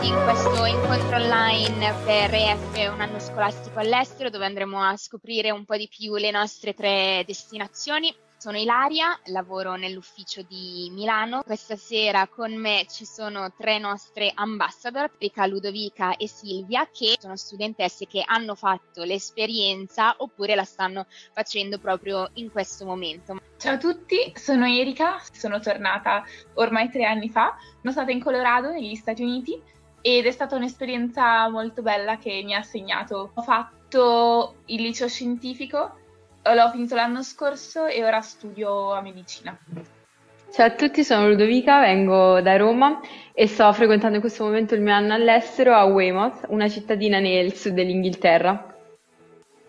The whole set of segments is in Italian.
benvenuti in questo incontro online per EF, un anno scolastico all'estero, dove andremo a scoprire un po' di più le nostre tre destinazioni. Sono Ilaria, lavoro nell'ufficio di Milano. Questa sera con me ci sono tre nostre ambassador, Erika, Ludovica e Silvia, che sono studentesse che hanno fatto l'esperienza oppure la stanno facendo proprio in questo momento. Ciao a tutti, sono Erika, sono tornata ormai tre anni fa, sono stata in Colorado, negli Stati Uniti, ed è stata un'esperienza molto bella che mi ha segnato. Ho fatto il liceo scientifico l'ho finito l'anno scorso e ora studio a medicina. Ciao a tutti, sono Ludovica, vengo da Roma e sto frequentando in questo momento il mio anno all'estero a Weymouth, una cittadina nel sud dell'Inghilterra.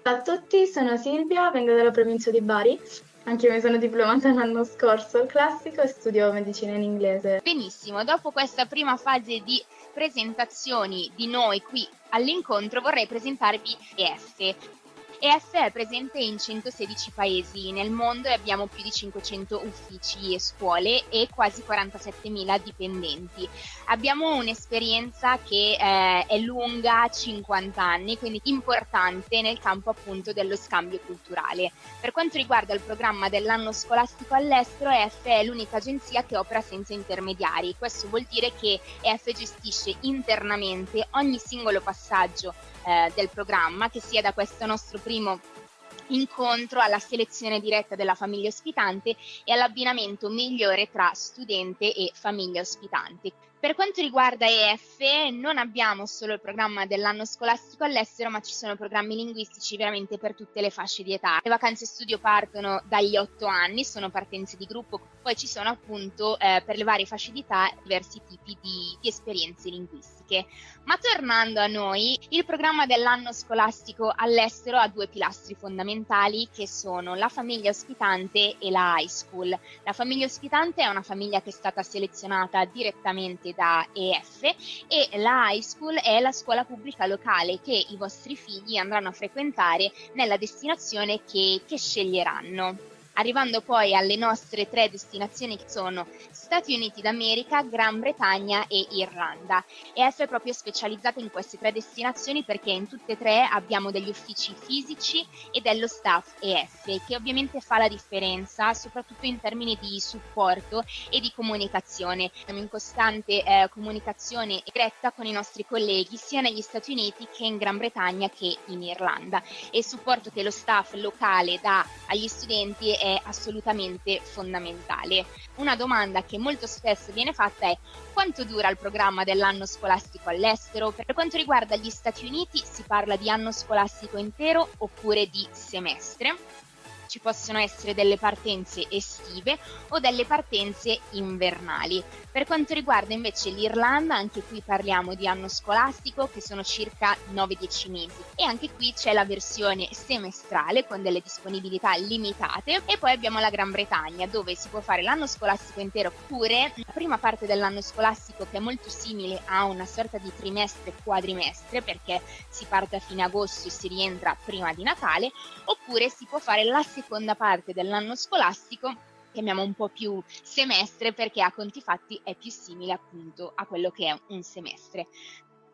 Ciao a tutti, sono Silvia, vengo dalla provincia di Bari. Anche io mi sono diplomata l'anno scorso al classico e studio medicina in inglese. Benissimo, dopo questa prima fase di presentazioni di noi qui all'incontro vorrei presentarvi EF, EF è presente in 116 paesi nel mondo e abbiamo più di 500 uffici e scuole e quasi 47.000 dipendenti. Abbiamo un'esperienza che eh, è lunga 50 anni, quindi importante nel campo appunto dello scambio culturale. Per quanto riguarda il programma dell'anno scolastico all'estero, EF è l'unica agenzia che opera senza intermediari. Questo vuol dire che EF gestisce internamente ogni singolo passaggio eh, del programma, che sia da questo nostro primo incontro alla selezione diretta della famiglia ospitante e all'abbinamento migliore tra studente e famiglia ospitante. Per quanto riguarda EF, non abbiamo solo il programma dell'anno scolastico all'estero, ma ci sono programmi linguistici veramente per tutte le fasce di età. Le vacanze studio partono dagli 8 anni, sono partenze di gruppo, poi ci sono appunto eh, per le varie fasce di età diversi tipi di, di esperienze linguistiche. Ma tornando a noi, il programma dell'anno scolastico all'estero ha due pilastri fondamentali che sono la famiglia ospitante e la high school. La famiglia ospitante è una famiglia che è stata selezionata direttamente da EF e la high school è la scuola pubblica locale che i vostri figli andranno a frequentare nella destinazione che, che sceglieranno arrivando poi alle nostre tre destinazioni che sono Stati Uniti d'America, Gran Bretagna e Irlanda. EF è proprio specializzata in queste tre destinazioni perché in tutte e tre abbiamo degli uffici fisici e dello staff EF, che ovviamente fa la differenza, soprattutto in termini di supporto e di comunicazione. Siamo in costante eh, comunicazione diretta con i nostri colleghi sia negli Stati Uniti che in Gran Bretagna che in Irlanda e il supporto che lo staff locale dà agli studenti è assolutamente fondamentale. Una domanda che molto spesso viene fatta è quanto dura il programma dell'anno scolastico all'estero? Per quanto riguarda gli Stati Uniti si parla di anno scolastico intero oppure di semestre ci possono essere delle partenze estive o delle partenze invernali. Per quanto riguarda invece l'Irlanda, anche qui parliamo di anno scolastico che sono circa 9-10 mesi. E anche qui c'è la versione semestrale con delle disponibilità limitate. E poi abbiamo la Gran Bretagna dove si può fare l'anno scolastico intero oppure la prima parte dell'anno scolastico che è molto simile a una sorta di trimestre quadrimestre perché si parte a fine agosto e si rientra prima di Natale. Oppure si può fare la seconda seconda parte dell'anno scolastico chiamiamo un po' più semestre perché a conti fatti è più simile appunto a quello che è un semestre.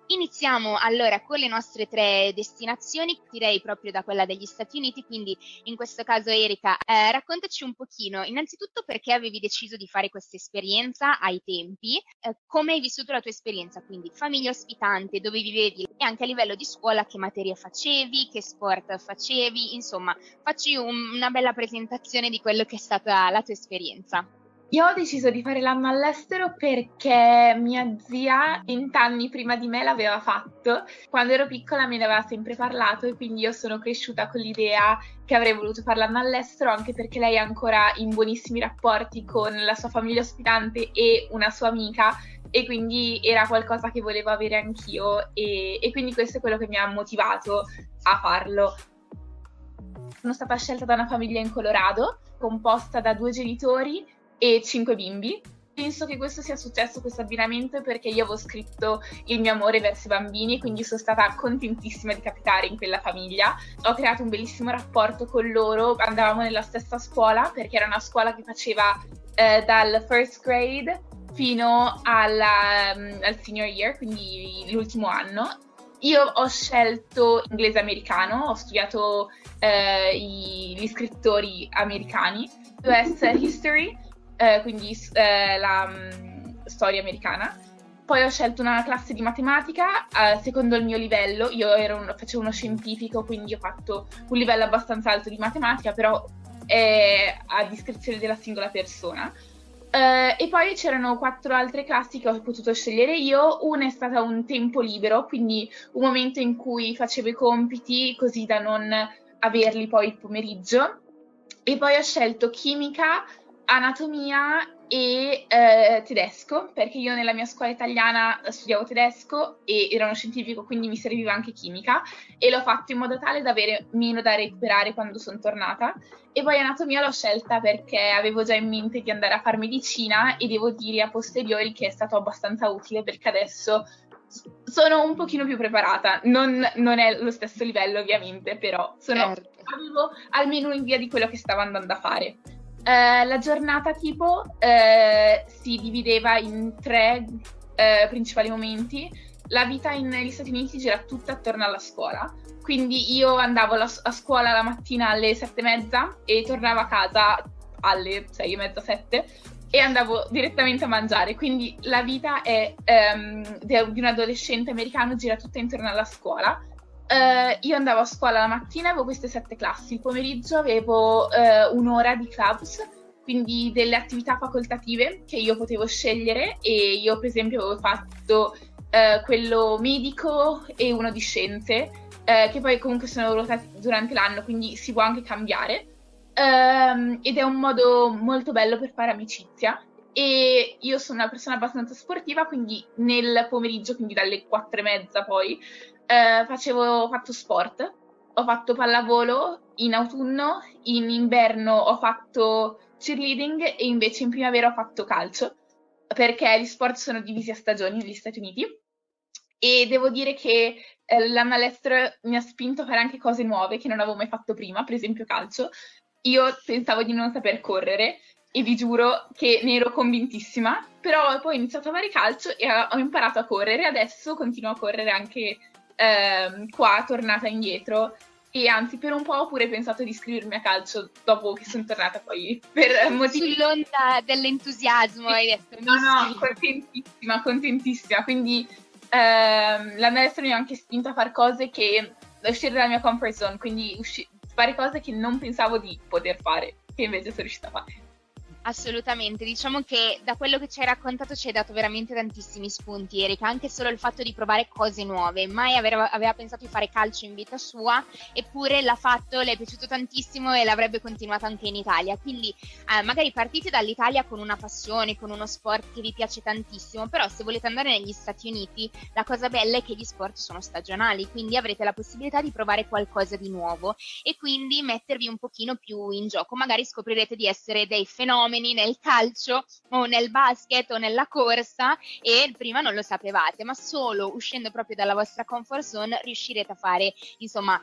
Iniziamo allora con le nostre tre destinazioni, direi proprio da quella degli Stati Uniti, quindi in questo caso Erika, eh, raccontaci un pochino, innanzitutto perché avevi deciso di fare questa esperienza ai tempi, eh, come hai vissuto la tua esperienza, quindi famiglia ospitante, dove vivevi? E anche a livello di scuola che materia facevi, che sport facevi, insomma, facci un, una bella presentazione di quello che è stata la tua esperienza. Io ho deciso di fare l'anno all'estero perché mia zia vent'anni prima di me l'aveva fatto. Quando ero piccola me ne aveva sempre parlato e quindi io sono cresciuta con l'idea che avrei voluto fare l'anno all'estero anche perché lei è ancora in buonissimi rapporti con la sua famiglia ospitante e una sua amica e quindi era qualcosa che volevo avere anch'io e, e quindi questo è quello che mi ha motivato a farlo. Sono stata scelta da una famiglia in Colorado composta da due genitori e cinque bimbi. Penso che questo sia successo, questo abbinamento, perché io avevo scritto il mio amore verso i bambini, quindi sono stata contentissima di capitare in quella famiglia. Ho creato un bellissimo rapporto con loro, andavamo nella stessa scuola, perché era una scuola che faceva eh, dal first grade fino alla, um, al senior year, quindi l'ultimo anno. Io ho scelto inglese americano, ho studiato eh, gli scrittori americani, US History, eh, quindi eh, la um, storia americana. Poi ho scelto una classe di matematica eh, secondo il mio livello. Io un, facevo uno scientifico, quindi ho fatto un livello abbastanza alto di matematica, però è a discrezione della singola persona. Uh, e poi c'erano quattro altre classi che ho potuto scegliere io. Una è stata un tempo libero, quindi un momento in cui facevo i compiti così da non averli poi il pomeriggio. E poi ho scelto chimica, anatomia e eh, tedesco, perché io nella mia scuola italiana studiavo tedesco e ero uno scientifico, quindi mi serviva anche chimica e l'ho fatto in modo tale da avere meno da recuperare quando sono tornata. E poi anatomia l'ho scelta perché avevo già in mente di andare a fare medicina e devo dire a posteriori che è stato abbastanza utile perché adesso sono un pochino più preparata, non, non è lo stesso livello ovviamente, però sono, certo. avevo almeno un'idea di quello che stavo andando a fare. Eh, la giornata tipo eh, si divideva in tre eh, principali momenti. La vita in, negli Stati Uniti gira tutta attorno alla scuola, quindi io andavo la, a scuola la mattina alle sette e mezza e tornavo a casa alle sei e mezza, sette e andavo direttamente a mangiare. Quindi la vita è, um, di un adolescente americano gira tutta intorno alla scuola Uh, io andavo a scuola la mattina, avevo queste sette classi, il pomeriggio avevo uh, un'ora di clubs, quindi delle attività facoltative che io potevo scegliere e io per esempio avevo fatto uh, quello medico e uno di scienze, che poi comunque sono ruotati durante l'anno, quindi si può anche cambiare. Um, ed è un modo molto bello per fare amicizia e io sono una persona abbastanza sportiva, quindi nel pomeriggio, quindi dalle quattro e mezza poi, eh, facevo, fatto sport, ho fatto pallavolo in autunno, in inverno ho fatto cheerleading e invece in primavera ho fatto calcio, perché gli sport sono divisi a stagioni negli Stati Uniti. E devo dire che eh, l'anno all'estero mi ha spinto a fare anche cose nuove che non avevo mai fatto prima, per esempio calcio. Io pensavo di non saper correre e vi giuro che ne ero convintissima, però poi ho iniziato a fare calcio e ho imparato a correre, adesso continuo a correre anche ehm, qua tornata indietro e anzi per un po' ho pure pensato di iscrivermi a calcio dopo che sono tornata poi per motivi... Sull'onda dell'entusiasmo sì. hai detto. No, no, contentissima, contentissima, quindi ehm, l'anno adesso mi ha anche spinto a fare cose che uscire dalla mia comfort zone, quindi usci- fare cose che non pensavo di poter fare, che invece sono riuscita a fare. Assolutamente, diciamo che da quello che ci hai raccontato ci hai dato veramente tantissimi spunti, Erika, anche solo il fatto di provare cose nuove, mai aveva, aveva, pensato di fare calcio in vita sua, eppure l'ha fatto, le è piaciuto tantissimo e l'avrebbe continuato anche in Italia, quindi eh, magari partite dall'Italia con una passione, con uno sport che vi piace tantissimo, però se volete andare negli Stati Uniti la cosa bella è che gli sport sono stagionali, quindi avrete la possibilità di provare qualcosa di nuovo e quindi mettervi un pochino più in gioco, magari scoprirete di essere dei fenomeni fenomeni nel calcio o nel basket o nella corsa e prima non lo sapevate, ma solo uscendo proprio dalla vostra comfort zone riuscirete a fare, insomma,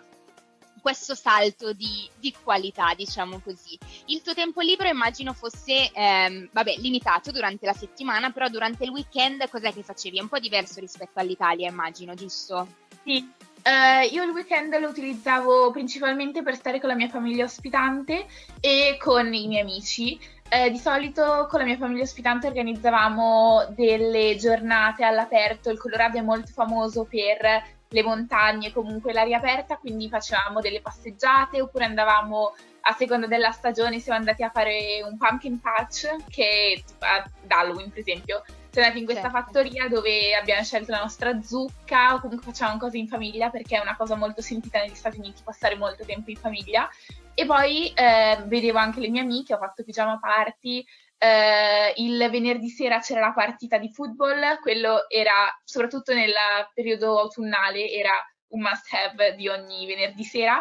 questo salto di, di, qualità, diciamo così. Il tuo tempo libero immagino fosse, ehm, vabbè, limitato durante la settimana, però durante il weekend cos'è che facevi? È un po' diverso rispetto all'Italia, immagino, giusto? Sì. Uh, io il weekend lo utilizzavo principalmente per stare con la mia famiglia ospitante e con i miei amici. Eh, di solito con la mia famiglia ospitante organizzavamo delle giornate all'aperto, il Colorado è molto famoso per le montagne, comunque l'aria aperta, quindi facevamo delle passeggiate oppure andavamo a seconda della stagione, siamo andati a fare un pumpkin patch che ad Halloween per esempio. Siamo andati in questa certo. fattoria dove abbiamo scelto la nostra zucca o comunque facciamo cose in famiglia perché è una cosa molto sentita negli Stati Uniti passare molto tempo in famiglia e poi eh, vedevo anche le mie amiche, ho fatto pigiama party. Eh, il venerdì sera c'era la partita di football, quello era soprattutto nel periodo autunnale, era un must have di ogni venerdì sera.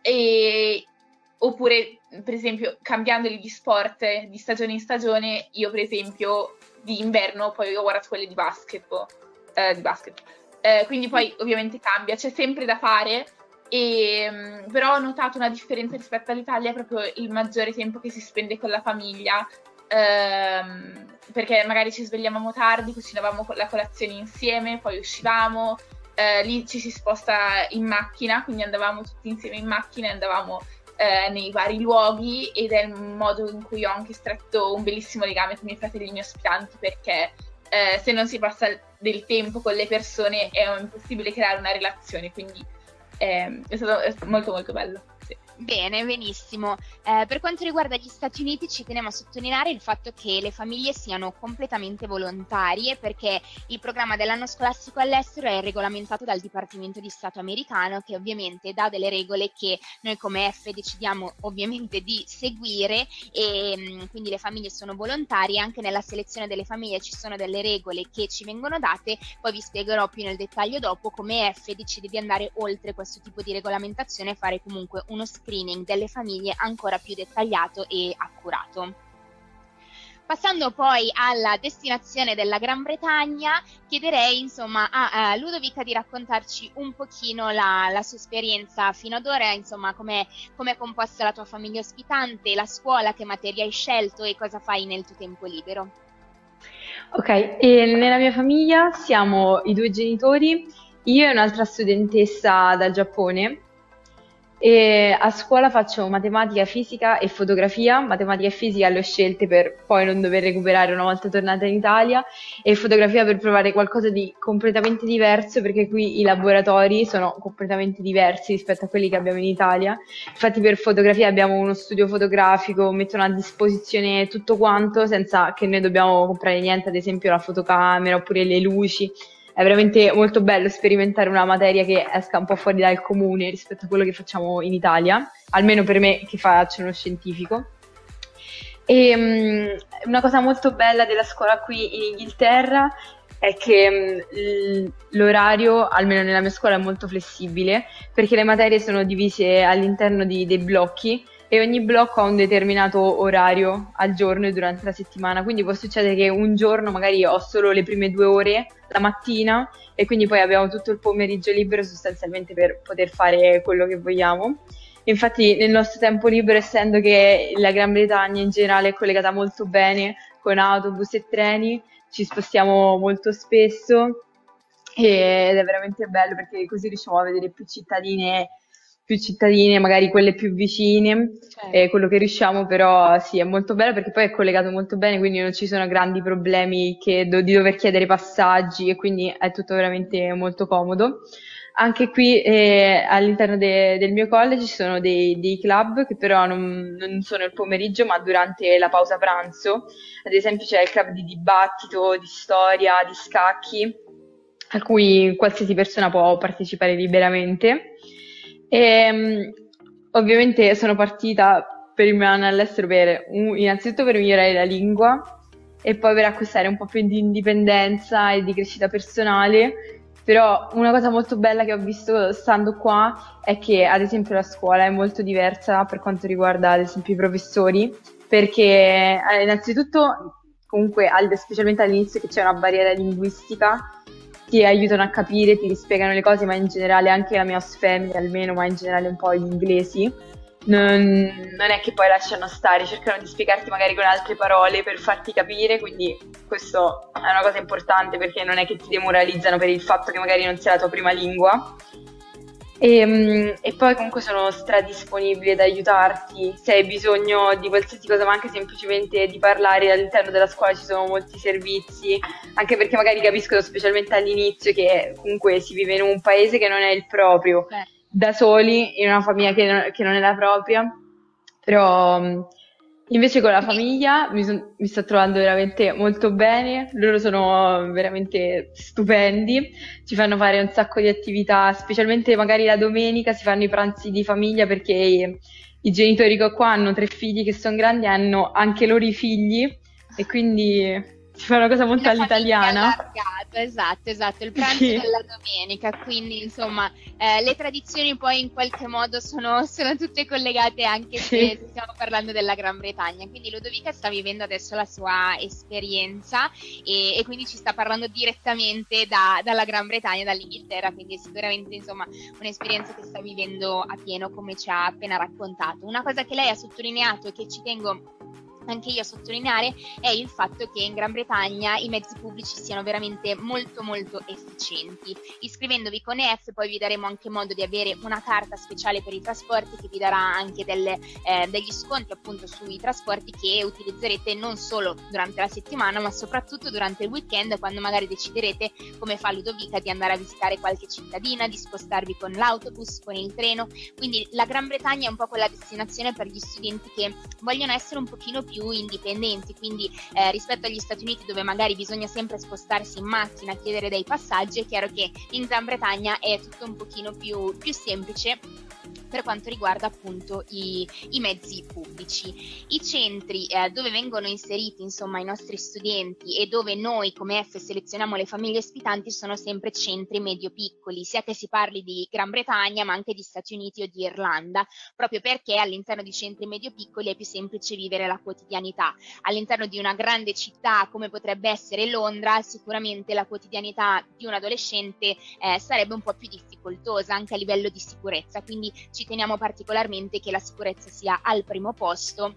E, oppure, per esempio, cambiandoli di sport di stagione in stagione, io, per esempio, di inverno poi ho guardato quelle di basketball. Eh, di basket. Eh, quindi poi ovviamente cambia, c'è sempre da fare e, ehm, però ho notato una differenza rispetto all'Italia, proprio il maggiore tempo che si spende con la famiglia ehm, perché magari ci svegliavamo tardi, cucinavamo la colazione insieme, poi uscivamo, eh, lì ci si sposta in macchina, quindi andavamo tutti insieme in macchina e andavamo eh, nei vari luoghi ed è il modo in cui ho anche stretto un bellissimo legame con i miei fratelli ospitanti perché eh, se non si passa del tempo con le persone è impossibile creare una relazione, quindi eh, è stato molto molto bello. Bene, benissimo. Eh, per quanto riguarda gli Stati Uniti ci teniamo a sottolineare il fatto che le famiglie siano completamente volontarie perché il programma dell'anno scolastico all'estero è regolamentato dal Dipartimento di Stato americano che ovviamente dà delle regole che noi come F decidiamo ovviamente di seguire. E mm, quindi le famiglie sono volontarie, anche nella selezione delle famiglie ci sono delle regole che ci vengono date, poi vi spiegherò più nel dettaglio dopo come F decide di andare oltre questo tipo di regolamentazione e fare comunque uno scambio screening delle famiglie ancora più dettagliato e accurato. Passando poi alla destinazione della Gran Bretagna, chiederei insomma a, Ludovica di raccontarci un pochino la, la sua esperienza fino ad ora, insomma come è composta la tua famiglia ospitante, la scuola, che materia hai scelto e cosa fai nel tuo tempo libero. Ok, nella mia famiglia siamo i due genitori, io e un'altra studentessa dal Giappone e a scuola faccio matematica, fisica e fotografia. Matematica e fisica le ho scelte per poi non dover recuperare una volta tornata in Italia e fotografia per provare qualcosa di completamente diverso perché qui i laboratori sono completamente diversi rispetto a quelli che abbiamo in Italia. Infatti per fotografia abbiamo uno studio fotografico, mettono a disposizione tutto quanto senza che noi dobbiamo comprare niente, ad esempio la fotocamera oppure le luci è veramente molto bello sperimentare una materia che esca un po' fuori dal comune rispetto a quello che facciamo in Italia, almeno per me che faccio uno scientifico. E um, una cosa molto bella della scuola qui in Inghilterra è che um, l'orario, almeno nella mia scuola, è molto flessibile perché le materie sono divise all'interno di, dei blocchi e ogni blocco ha un determinato orario al giorno e durante la settimana, quindi può succedere che un giorno magari ho solo le prime due ore la mattina e quindi poi abbiamo tutto il pomeriggio libero sostanzialmente per poter fare quello che vogliamo. Infatti nel nostro tempo libero, essendo che la Gran Bretagna in generale è collegata molto bene con autobus e treni, ci spostiamo molto spesso ed è veramente bello perché così riusciamo a vedere più cittadine più cittadine, magari quelle più vicine, certo. eh, quello che riusciamo, però sì, è molto bello perché poi è collegato molto bene, quindi non ci sono grandi problemi do- di dover chiedere passaggi e quindi è tutto veramente molto comodo. Anche qui eh, all'interno de- del mio college ci sono dei, dei club che però non, non, sono il pomeriggio ma durante la pausa pranzo. Ad esempio c'è il club di dibattito, di storia, di scacchi, a cui qualsiasi persona può partecipare liberamente. E, ehm, ovviamente sono partita per il mio anno all'estero per, innanzitutto per migliorare la lingua e poi per acquistare un po' più di indipendenza e di crescita personale. Però una cosa molto bella che ho visto stando qua è che ad esempio la scuola è molto diversa per quanto riguarda ad esempio i professori, perché eh, innanzitutto comunque specialmente all'inizio che c'è una barriera linguistica ti aiutano a capire, ti rispiegano le cose, ma in generale anche la mia host family almeno, ma in generale un po' gli inglesi, non, non, è che poi lasciano stare, cercano di spiegarti magari con altre parole per farti capire, quindi questo è una cosa importante perché non è che ti demoralizzano per il fatto che magari non sia la tua prima lingua. E, ehm, e, poi comunque sono stradisponibile ad aiutarti se hai bisogno di qualsiasi cosa, ma anche semplicemente di parlare all'interno della scuola ci sono molti servizi, anche perché magari capisco specialmente all'inizio che comunque si vive in un paese che non è il proprio, Beh. da soli, in una famiglia che non, che non è la propria, però Invece con la famiglia mi, son, mi, sto trovando veramente molto bene, loro sono veramente stupendi, ci fanno fare un sacco di attività, specialmente magari la domenica si fanno i pranzi di famiglia perché i, i genitori qua hanno tre figli che sono grandi, hanno anche loro i figli e quindi si fa una cosa molto una all'italiana. Esatto, esatto, il pranzo sì. della domenica, quindi insomma eh, le tradizioni poi in qualche modo sono, sono tutte collegate anche sì. se stiamo parlando della Gran Bretagna, quindi Ludovica sta vivendo adesso la sua esperienza e, e quindi ci sta parlando direttamente da, dalla Gran Bretagna, dall'Inghilterra, quindi è sicuramente insomma un'esperienza che sta vivendo a pieno come ci ha appena raccontato. Una cosa che lei ha sottolineato e che ci tengo anche io a sottolineare è il fatto che in Gran Bretagna i mezzi pubblici siano veramente molto molto efficienti. Iscrivendovi con EF poi vi daremo anche modo di avere una carta speciale per i trasporti che vi darà anche delle, eh, degli sconti appunto sui trasporti che utilizzerete non solo durante la settimana ma soprattutto durante il weekend quando magari deciderete come fa Ludovica di andare a visitare qualche cittadina, di spostarvi con l'autobus, con il treno. Quindi la Gran Bretagna è un po' quella destinazione per gli studenti che vogliono essere un pochino più più indipendenti, quindi eh, rispetto agli Stati Uniti dove magari bisogna sempre spostarsi in macchina, chiedere dei passaggi, è chiaro che in Gran Bretagna è tutto un pochino più, più semplice per quanto riguarda appunto i, i mezzi pubblici. I centri eh, dove vengono inseriti insomma i nostri studenti e dove noi come F selezioniamo le famiglie ospitanti sono sempre centri medio-piccoli, sia che si parli di Gran Bretagna ma anche di Stati Uniti o di Irlanda, proprio perché all'interno di centri medio-piccoli è più semplice vivere la quotidianità. All'interno di una grande città come potrebbe essere Londra, sicuramente la quotidianità di un adolescente eh, sarebbe un po' più difficoltosa anche a livello di sicurezza, quindi ci teniamo particolarmente che la sicurezza sia al primo posto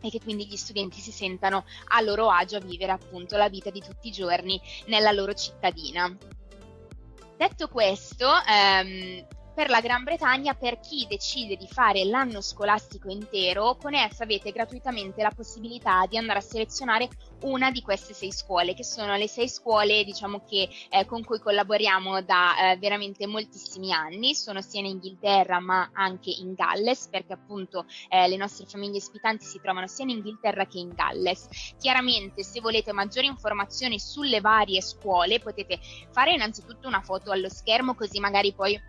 e che quindi gli studenti si sentano a loro agio a vivere appunto la vita di tutti i giorni nella loro cittadina. Detto questo, ehm, per la Gran Bretagna, per chi decide di fare l'anno scolastico intero, con EF avete gratuitamente la possibilità di andare a selezionare una di queste sei scuole, che sono le sei scuole diciamo, che, eh, con cui collaboriamo da eh, veramente moltissimi anni, sono sia in Inghilterra ma anche in Galles, perché appunto eh, le nostre famiglie ospitanti si trovano sia in Inghilterra che in Galles. Chiaramente se volete maggiori informazioni sulle varie scuole potete fare innanzitutto una foto allo schermo così magari poi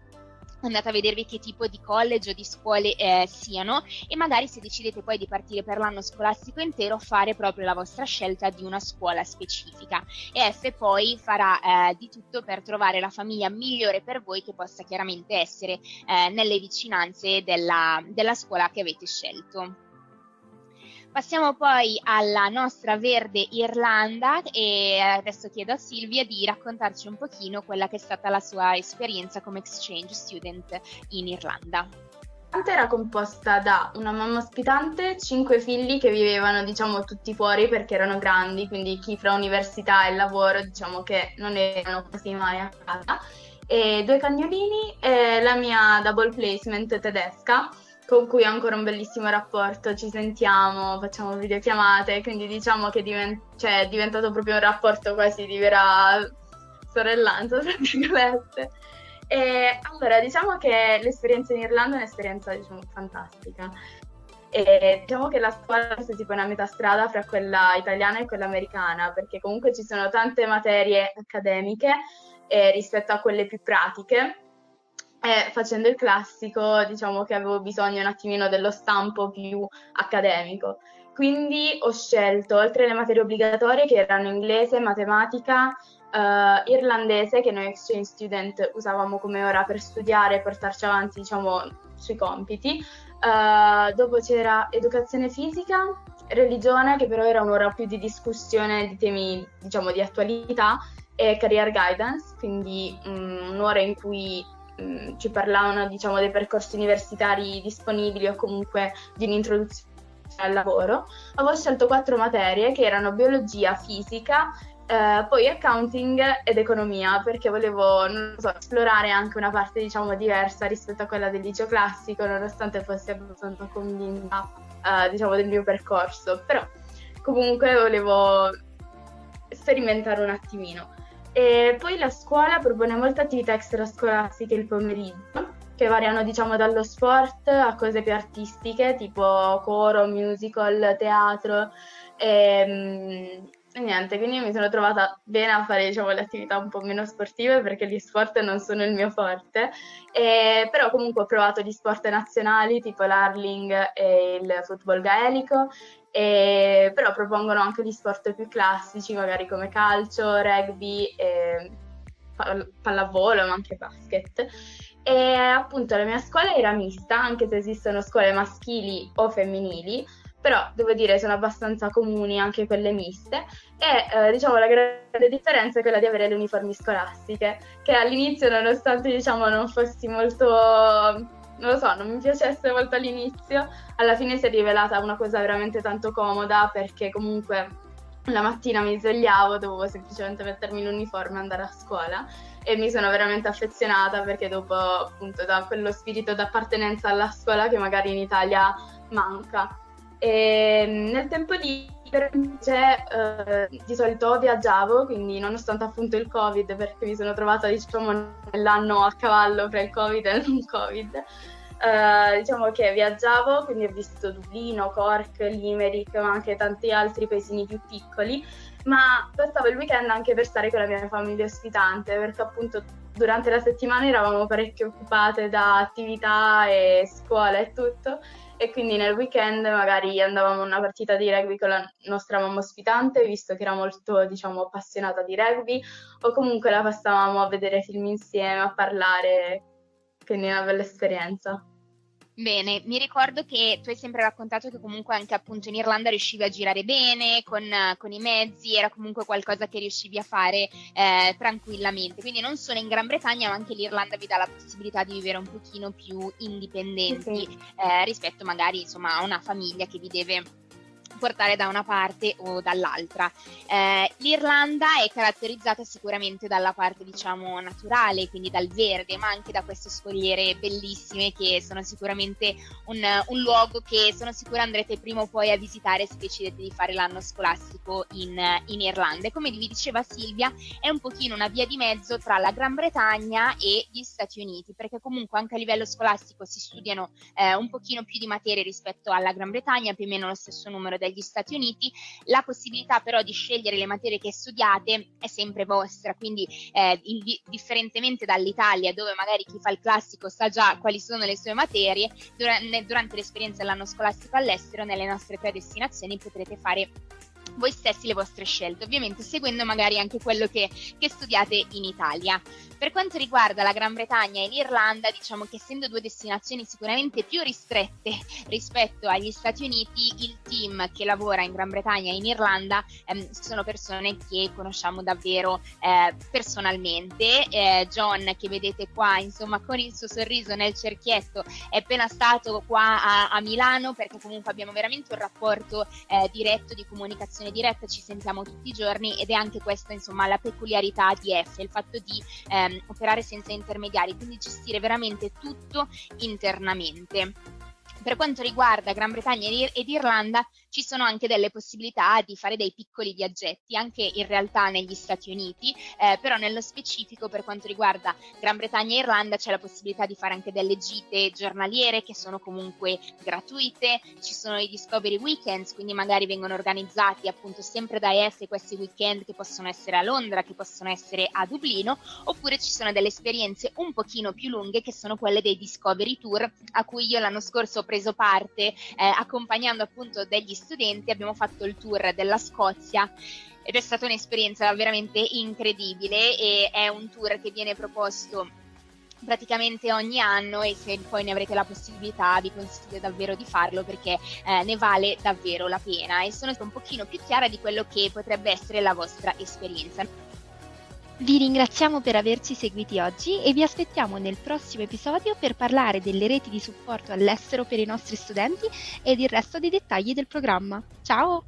andate a vedervi che tipo di college o di scuole eh, siano e magari se decidete poi di partire per l'anno scolastico intero fare proprio la vostra scelta di una scuola specifica. E F poi farà eh, di tutto per trovare la famiglia migliore per voi che possa chiaramente essere eh, nelle vicinanze della, della scuola che avete scelto. Passiamo poi alla nostra verde Irlanda e adesso chiedo a Silvia di raccontarci un pochino quella che è stata la sua esperienza come exchange student in Irlanda. Era composta da una mamma ospitante, cinque figli che vivevano diciamo tutti fuori perché erano grandi, quindi chi fra università e lavoro diciamo che non erano quasi mai a casa, e due cagnolini e la mia double placement tedesca con cui ho ancora un bellissimo rapporto, ci sentiamo, facciamo videochiamate, quindi diciamo che divent- cioè, è diventato proprio un rapporto quasi di vera sorellanza, tra virgolette. E allora, diciamo che l'esperienza in Irlanda è un'esperienza diciamo, fantastica. E diciamo che la scuola si pone a metà strada fra quella italiana e quella americana, perché comunque ci sono tante materie accademiche eh, rispetto a quelle più pratiche e facendo il classico, diciamo che avevo bisogno un attimino dello stampo più accademico. Quindi ho scelto, oltre alle materie obbligatorie che erano inglese, matematica, eh, irlandese, che noi exchange student usavamo come ora per studiare e portarci avanti, diciamo, sui compiti. Eh, dopo c'era educazione fisica, religione, che però era un'ora più di discussione di temi, diciamo, di attualità, e career guidance, quindi um, un'ora in cui Mm, ci parlavano diciamo, dei percorsi universitari disponibili o comunque di un'introduzione al lavoro, avevo scelto quattro materie che erano biologia, fisica, eh, poi accounting ed economia perché volevo so, esplorare anche una parte diciamo diversa rispetto a quella del liceo classico nonostante fossi abbastanza convinta eh, diciamo del mio percorso. Però comunque volevo sperimentare un attimino e poi la scuola propone molte attività extrascolastiche il pomeriggio, che variano diciamo dallo sport a cose più artistiche, tipo coro, musical, teatro. E, e niente, quindi mi sono trovata bene a fare diciamo, le attività un po' meno sportive perché gli sport non sono il mio forte, e, però comunque ho provato gli sport nazionali tipo l'hurling e il football gaelico. E, però propongono anche gli sport più classici, magari come calcio, rugby, e pallavolo, ma anche basket. E appunto la mia scuola era mista, anche se esistono scuole maschili o femminili, però devo dire sono abbastanza comuni anche quelle miste e eh, diciamo la grande differenza è quella di avere le uniformi scolastiche, che all'inizio nonostante diciamo non fossi molto non lo so, non mi piacesse molto all'inizio, alla fine si è rivelata una cosa veramente tanto comoda perché comunque la mattina mi svegliavo, dovevo semplicemente mettermi l'uniforme e andare a scuola e mi sono veramente affezionata perché dopo appunto da quello spirito d'appartenenza alla scuola che magari in Italia manca. E nel tempo libero invece eh, di solito viaggiavo, quindi nonostante appunto il Covid, perché mi sono trovata diciamo nell'anno a cavallo tra il Covid e il non Covid, eh, diciamo che viaggiavo, quindi ho visto Dublino, Cork, Limerick, ma anche tanti altri paesini più piccoli, ma passavo il weekend anche per stare con la mia famiglia ospitante, perché appunto durante la settimana eravamo parecchio occupate da attività e scuola e tutto, e quindi nel weekend magari andavamo a una partita di rugby con la nostra mamma ospitante, visto che era molto, diciamo, appassionata di rugby, o comunque la passavamo a vedere film insieme, a parlare, quindi è una bella esperienza. Bene, mi ricordo che tu hai sempre raccontato che comunque anche appunto in Irlanda riuscivi a girare bene con, con i mezzi, era comunque qualcosa che riuscivi a fare eh, tranquillamente. Quindi non solo in Gran Bretagna, ma anche l'Irlanda vi dà la possibilità di vivere un pochino più indipendenti sì. eh, rispetto magari insomma a una famiglia che vi deve portare da una parte o dall'altra. Eh, L'Irlanda è caratterizzata sicuramente dalla parte diciamo naturale, quindi dal verde, ma anche da queste scogliere bellissime che sono sicuramente un, un luogo che sono sicura andrete prima o poi a visitare se decidete di fare l'anno scolastico in, in Irlanda. E come vi diceva Silvia, è un pochino una via di mezzo tra la Gran Bretagna e gli Stati Uniti, perché comunque anche a livello scolastico si studiano eh, un pochino più di materie rispetto alla Gran Bretagna, più o meno lo stesso numero degli Stati Uniti, la possibilità però di scegliere le materie che studiate è sempre vostra, quindi eh, in, differentemente dall'Italia dove magari chi fa il classico sa già quali sono le sue materie, durante, durante l'esperienza dell'anno scolastico all'estero nelle nostre tre destinazioni potrete fare voi stessi le vostre scelte, ovviamente seguendo magari anche quello che, che, studiate in Italia. Per quanto riguarda la Gran Bretagna e l'Irlanda, diciamo che essendo due destinazioni sicuramente più ristrette rispetto agli Stati Uniti, il team che lavora in Gran Bretagna e in Irlanda ehm, sono persone che conosciamo davvero eh, personalmente. Eh, John, che vedete qua, insomma, con il suo sorriso nel cerchietto, è appena stato qua a, a Milano perché comunque abbiamo veramente un rapporto eh, diretto di comunicazione diretta, ci sentiamo tutti i giorni ed è anche questa, insomma, la peculiarità di F, il fatto di eh, ehm, operare senza intermediari, quindi gestire veramente tutto internamente. Per quanto riguarda Gran Bretagna ed Irlanda, ci sono anche delle possibilità di fare dei piccoli viaggetti, anche in realtà negli Stati Uniti, eh, però nello specifico per quanto riguarda Gran Bretagna e Irlanda c'è la possibilità di fare anche delle gite giornaliere che sono comunque gratuite, ci sono i Discovery Weekends, quindi magari vengono organizzati appunto sempre da EF questi weekend che possono essere a Londra, che possono essere a Dublino, oppure ci sono delle esperienze un pochino più lunghe che sono quelle dei Discovery Tour a cui io l'anno scorso ho preso parte eh, accompagnando appunto degli studenti abbiamo fatto il tour della Scozia ed è stata un'esperienza veramente incredibile e è un tour che viene proposto praticamente ogni anno e se poi ne avrete la possibilità vi consiglio davvero di farlo perché eh, ne vale davvero la pena e sono un pochino più chiara di quello che potrebbe essere la vostra esperienza. Vi ringraziamo per averci seguiti oggi e vi aspettiamo nel prossimo episodio per parlare delle reti di supporto all'estero per i nostri studenti ed il resto dei dettagli del programma. Ciao!